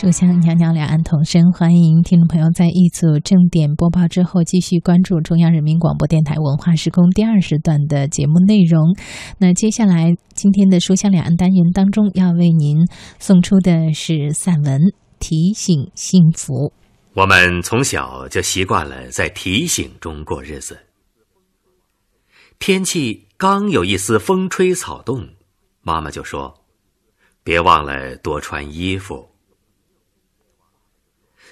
书香袅袅两岸同声，欢迎听众朋友在一组正点播报之后，继续关注中央人民广播电台文化时空第二时段的节目内容。那接下来今天的书香两岸单元当中，要为您送出的是散文《提醒幸福》。我们从小就习惯了在提醒中过日子。天气刚有一丝风吹草动，妈妈就说：“别忘了多穿衣服。”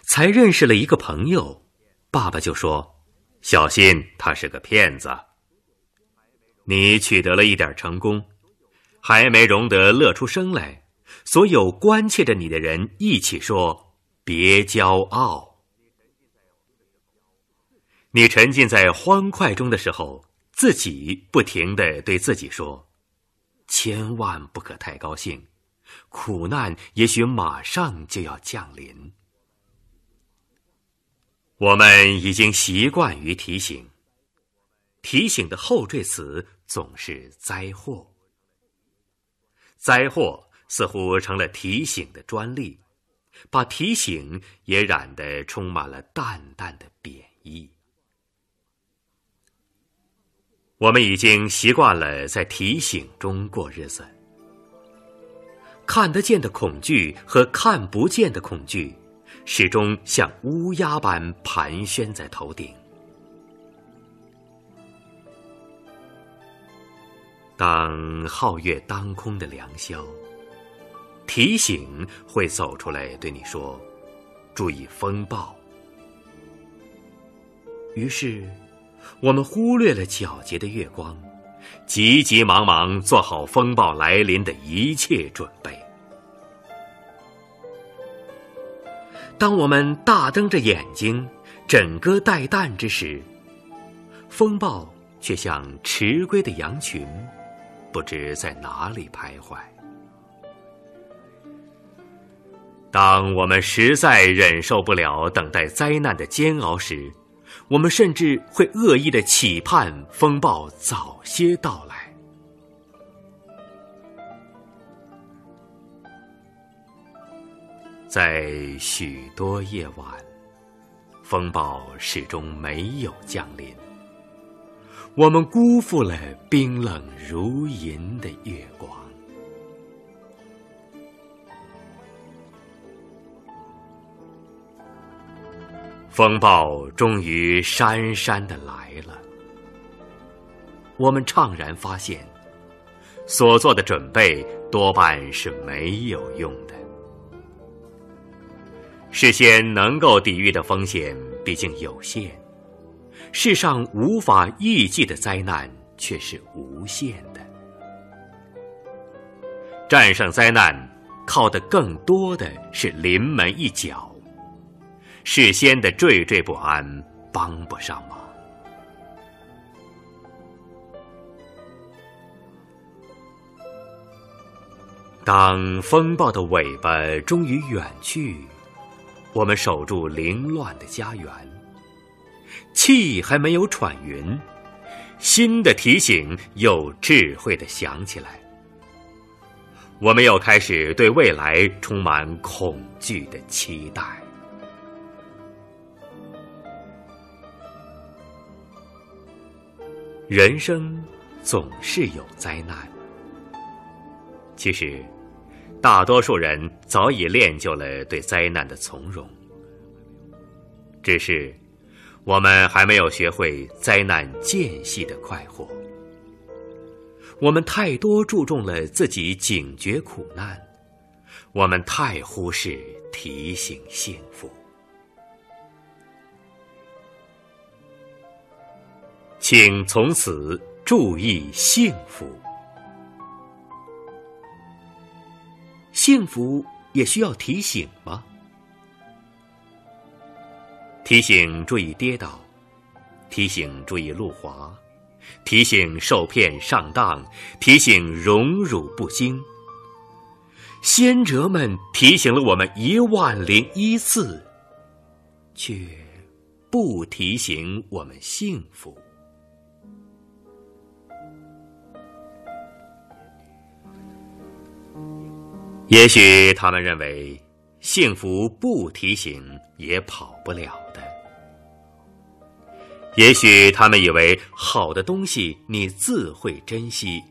才认识了一个朋友，爸爸就说：“小心，他是个骗子。”你取得了一点成功，还没容得乐出声来，所有关切着你的人一起说：“别骄傲。”你沉浸在欢快中的时候，自己不停的对自己说：“千万不可太高兴，苦难也许马上就要降临。”我们已经习惯于提醒，提醒的后缀词总是灾祸。灾祸似乎成了提醒的专利，把提醒也染得充满了淡淡的贬义。我们已经习惯了在提醒中过日子，看得见的恐惧和看不见的恐惧。始终像乌鸦般盘旋在头顶。当皓月当空的良宵，提醒会走出来对你说：“注意风暴。”于是，我们忽略了皎洁的月光，急急忙忙做好风暴来临的一切准备。当我们大瞪着眼睛，枕戈待旦之时，风暴却像迟归的羊群，不知在哪里徘徊。当我们实在忍受不了等待灾难的煎熬时，我们甚至会恶意的期盼风暴早些到来。在许多夜晚，风暴始终没有降临。我们辜负了冰冷如银的月光。风暴终于姗姗的来了。我们怅然发现，所做的准备多半是没有用的。事先能够抵御的风险毕竟有限，世上无法预计的灾难却是无限的。战胜灾难，靠的更多的是临门一脚。事先的惴惴不安帮不上忙。当风暴的尾巴终于远去。我们守住凌乱的家园，气还没有喘匀，新的提醒又智慧的响起来。我们又开始对未来充满恐惧的期待。人生总是有灾难，其实。大多数人早已练就了对灾难的从容，只是我们还没有学会灾难间隙的快活。我们太多注重了自己警觉苦难，我们太忽视提醒幸福。请从此注意幸福。幸福也需要提醒吗？提醒注意跌倒，提醒注意路滑，提醒受骗上当，提醒荣辱不惊。先哲们提醒了我们一万零一次，却不提醒我们幸福。也许他们认为，幸福不提醒也跑不了的。也许他们以为好的东西你自会珍惜，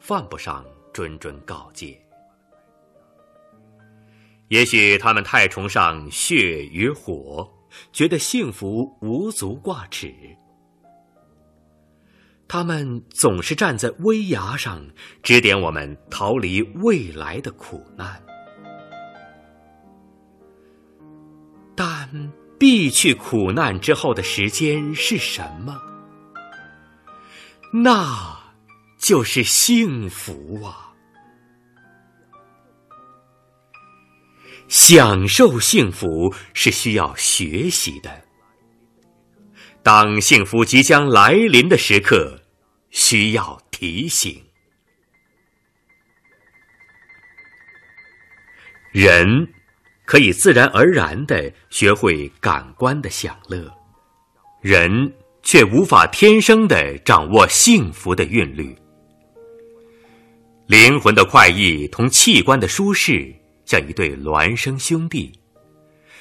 犯不上谆谆告诫；也许他们太崇尚血与火，觉得幸福无足挂齿。他们总是站在危崖上，指点我们逃离未来的苦难。但避去苦难之后的时间是什么？那就是幸福啊！享受幸福是需要学习的。当幸福即将来临的时刻，需要提醒。人可以自然而然的学会感官的享乐，人却无法天生的掌握幸福的韵律。灵魂的快意同器官的舒适，像一对孪生兄弟，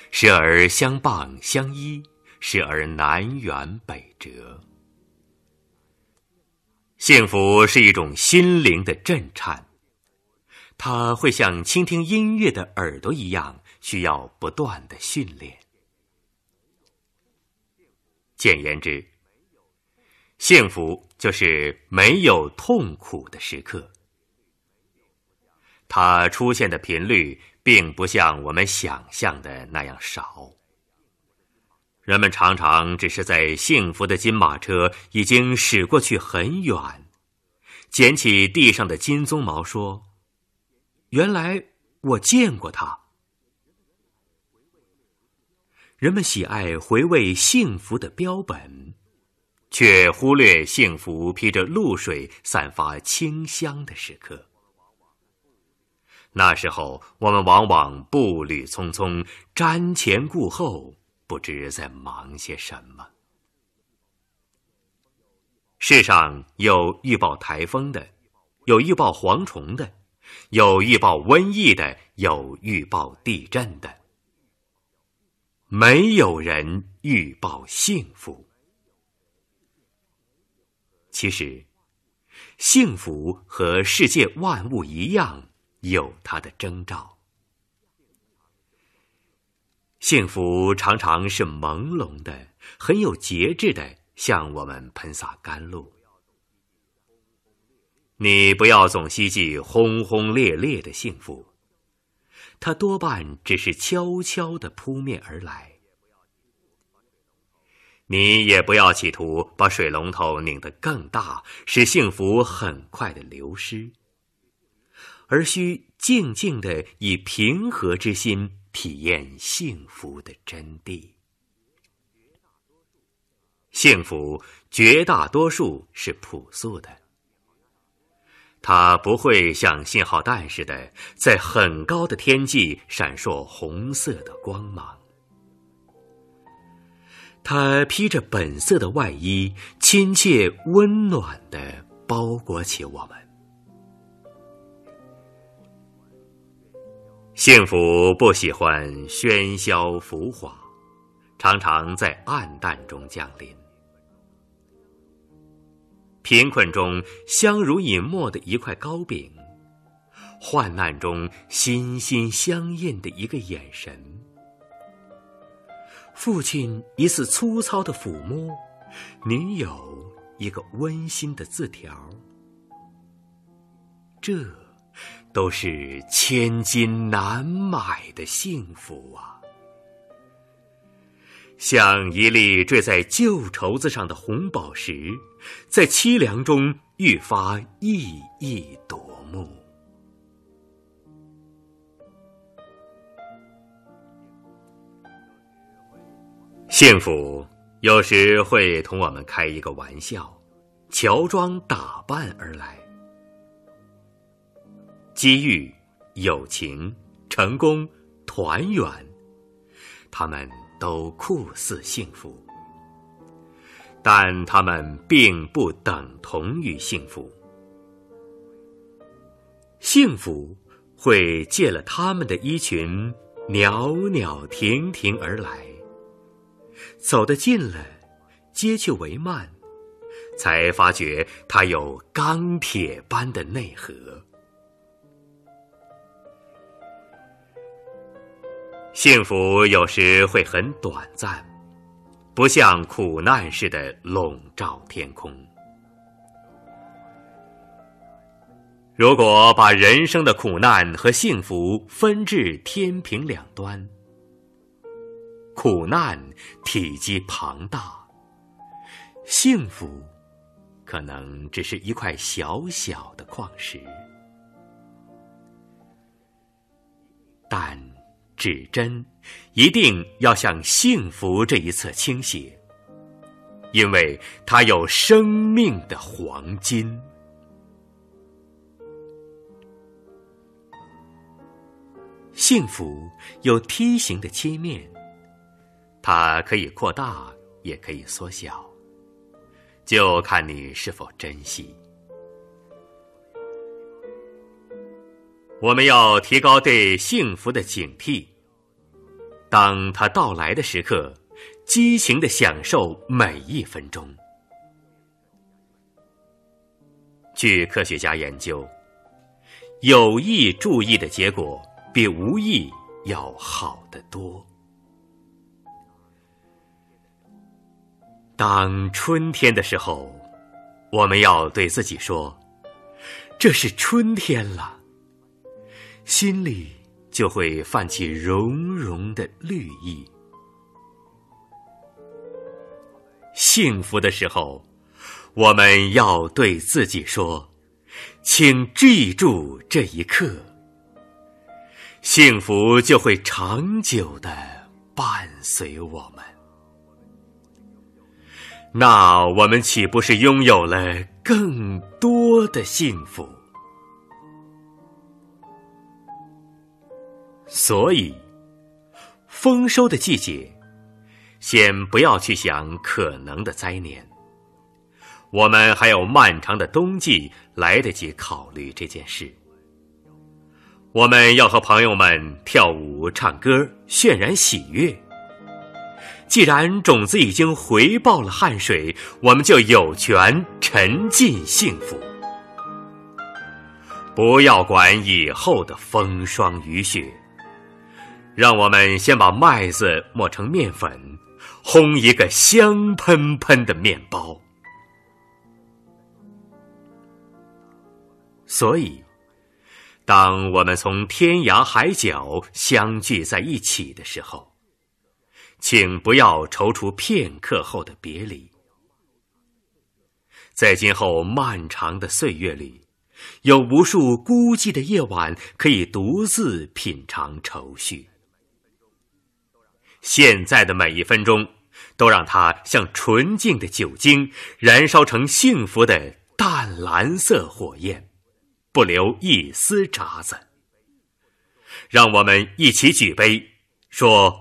时而相傍相依。时而南辕北辙。幸福是一种心灵的震颤，它会像倾听音乐的耳朵一样，需要不断的训练。简言之，幸福就是没有痛苦的时刻。它出现的频率，并不像我们想象的那样少。人们常常只是在幸福的金马车已经驶过去很远，捡起地上的金鬃毛说：“原来我见过它。”人们喜爱回味幸福的标本，却忽略幸福披着露水、散发清香的时刻。那时候，我们往往步履匆匆，瞻前顾后。不知在忙些什么。世上有预报台风的，有预报蝗虫的，有预报瘟疫的，有预报地震的。没有人预报幸福。其实，幸福和世界万物一样，有它的征兆。幸福常常是朦胧的，很有节制的，向我们喷洒甘露。你不要总希冀轰轰烈烈的幸福，它多半只是悄悄的扑面而来。你也不要企图把水龙头拧得更大，使幸福很快的流失，而需静静的以平和之心。体验幸福的真谛。幸福绝大多数是朴素的，它不会像信号弹似的在很高的天际闪烁红色的光芒。它披着本色的外衣，亲切温暖的包裹起我们。幸福不喜欢喧嚣浮华，常常在暗淡中降临。贫困中相濡以沫的一块糕饼，患难中心心相印的一个眼神，父亲一次粗糙的抚摸，女友一个温馨的字条，这。都是千金难买的幸福啊！像一粒坠在旧绸子上的红宝石，在凄凉中愈发熠熠夺目。幸福有时会同我们开一个玩笑，乔装打扮而来。机遇、友情、成功、团圆，他们都酷似幸福，但他们并不等同于幸福。幸福会借了他们的衣裙，袅袅婷婷而来。走得近了，接去帷幔，才发觉它有钢铁般的内核。幸福有时会很短暂，不像苦难似的笼罩天空。如果把人生的苦难和幸福分至天平两端，苦难体积庞大，幸福可能只是一块小小的矿石，但。指针一定要向幸福这一侧倾斜，因为它有生命的黄金。幸福有梯形的切面，它可以扩大，也可以缩小，就看你是否珍惜。我们要提高对幸福的警惕。当它到来的时刻，激情的享受每一分钟。据科学家研究，有意注意的结果比无意要好得多。当春天的时候，我们要对自己说：“这是春天了。”心里就会泛起融融的绿意。幸福的时候，我们要对自己说：“请记住这一刻。”幸福就会长久的伴随我们。那我们岂不是拥有了更多的幸福？所以，丰收的季节，先不要去想可能的灾年。我们还有漫长的冬季来得及考虑这件事。我们要和朋友们跳舞、唱歌，渲染喜悦。既然种子已经回报了汗水，我们就有权沉浸幸福。不要管以后的风霜雨雪。让我们先把麦子磨成面粉，烘一个香喷喷的面包。所以，当我们从天涯海角相聚在一起的时候，请不要踌躇片刻后的别离。在今后漫长的岁月里，有无数孤寂的夜晚，可以独自品尝愁绪。现在的每一分钟，都让它像纯净的酒精，燃烧成幸福的淡蓝色火焰，不留一丝渣子。让我们一起举杯，说：“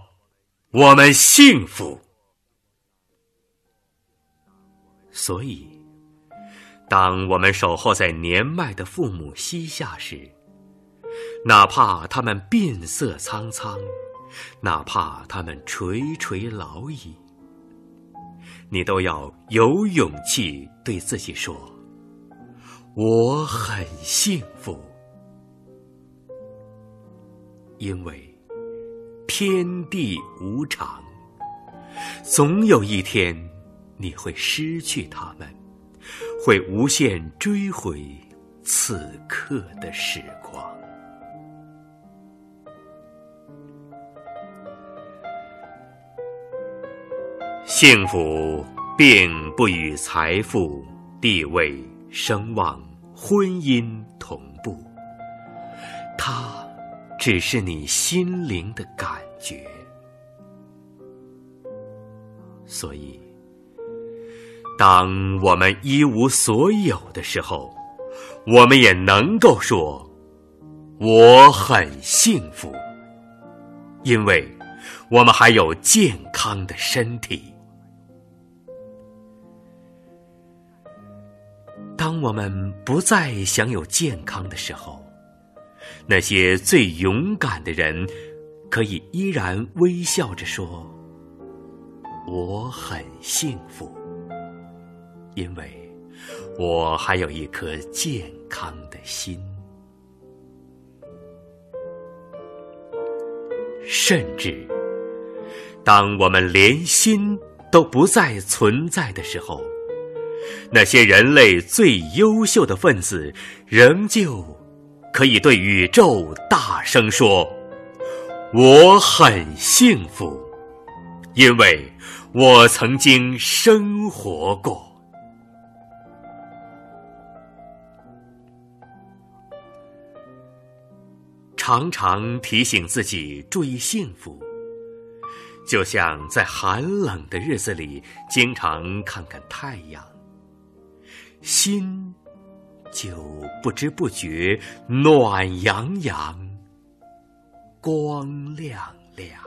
我们幸福。”所以，当我们守候在年迈的父母膝下时，哪怕他们鬓色苍苍。哪怕他们垂垂老矣，你都要有勇气对自己说：“我很幸福。”因为天地无常，总有一天你会失去他们，会无限追回此刻的时光。幸福并不与财富、地位、声望、婚姻同步，它只是你心灵的感觉。所以，当我们一无所有的时候，我们也能够说：“我很幸福，因为我们还有健康的身体。”我们不再享有健康的时候，那些最勇敢的人，可以依然微笑着说：“我很幸福，因为我还有一颗健康的心。”甚至，当我们连心都不再存在的时候，那些人类最优秀的分子，仍旧可以对宇宙大声说：“我很幸福，因为我曾经生活过。”常常提醒自己注意幸福，就像在寒冷的日子里经常看看太阳，心就不知不觉暖洋洋、光亮亮。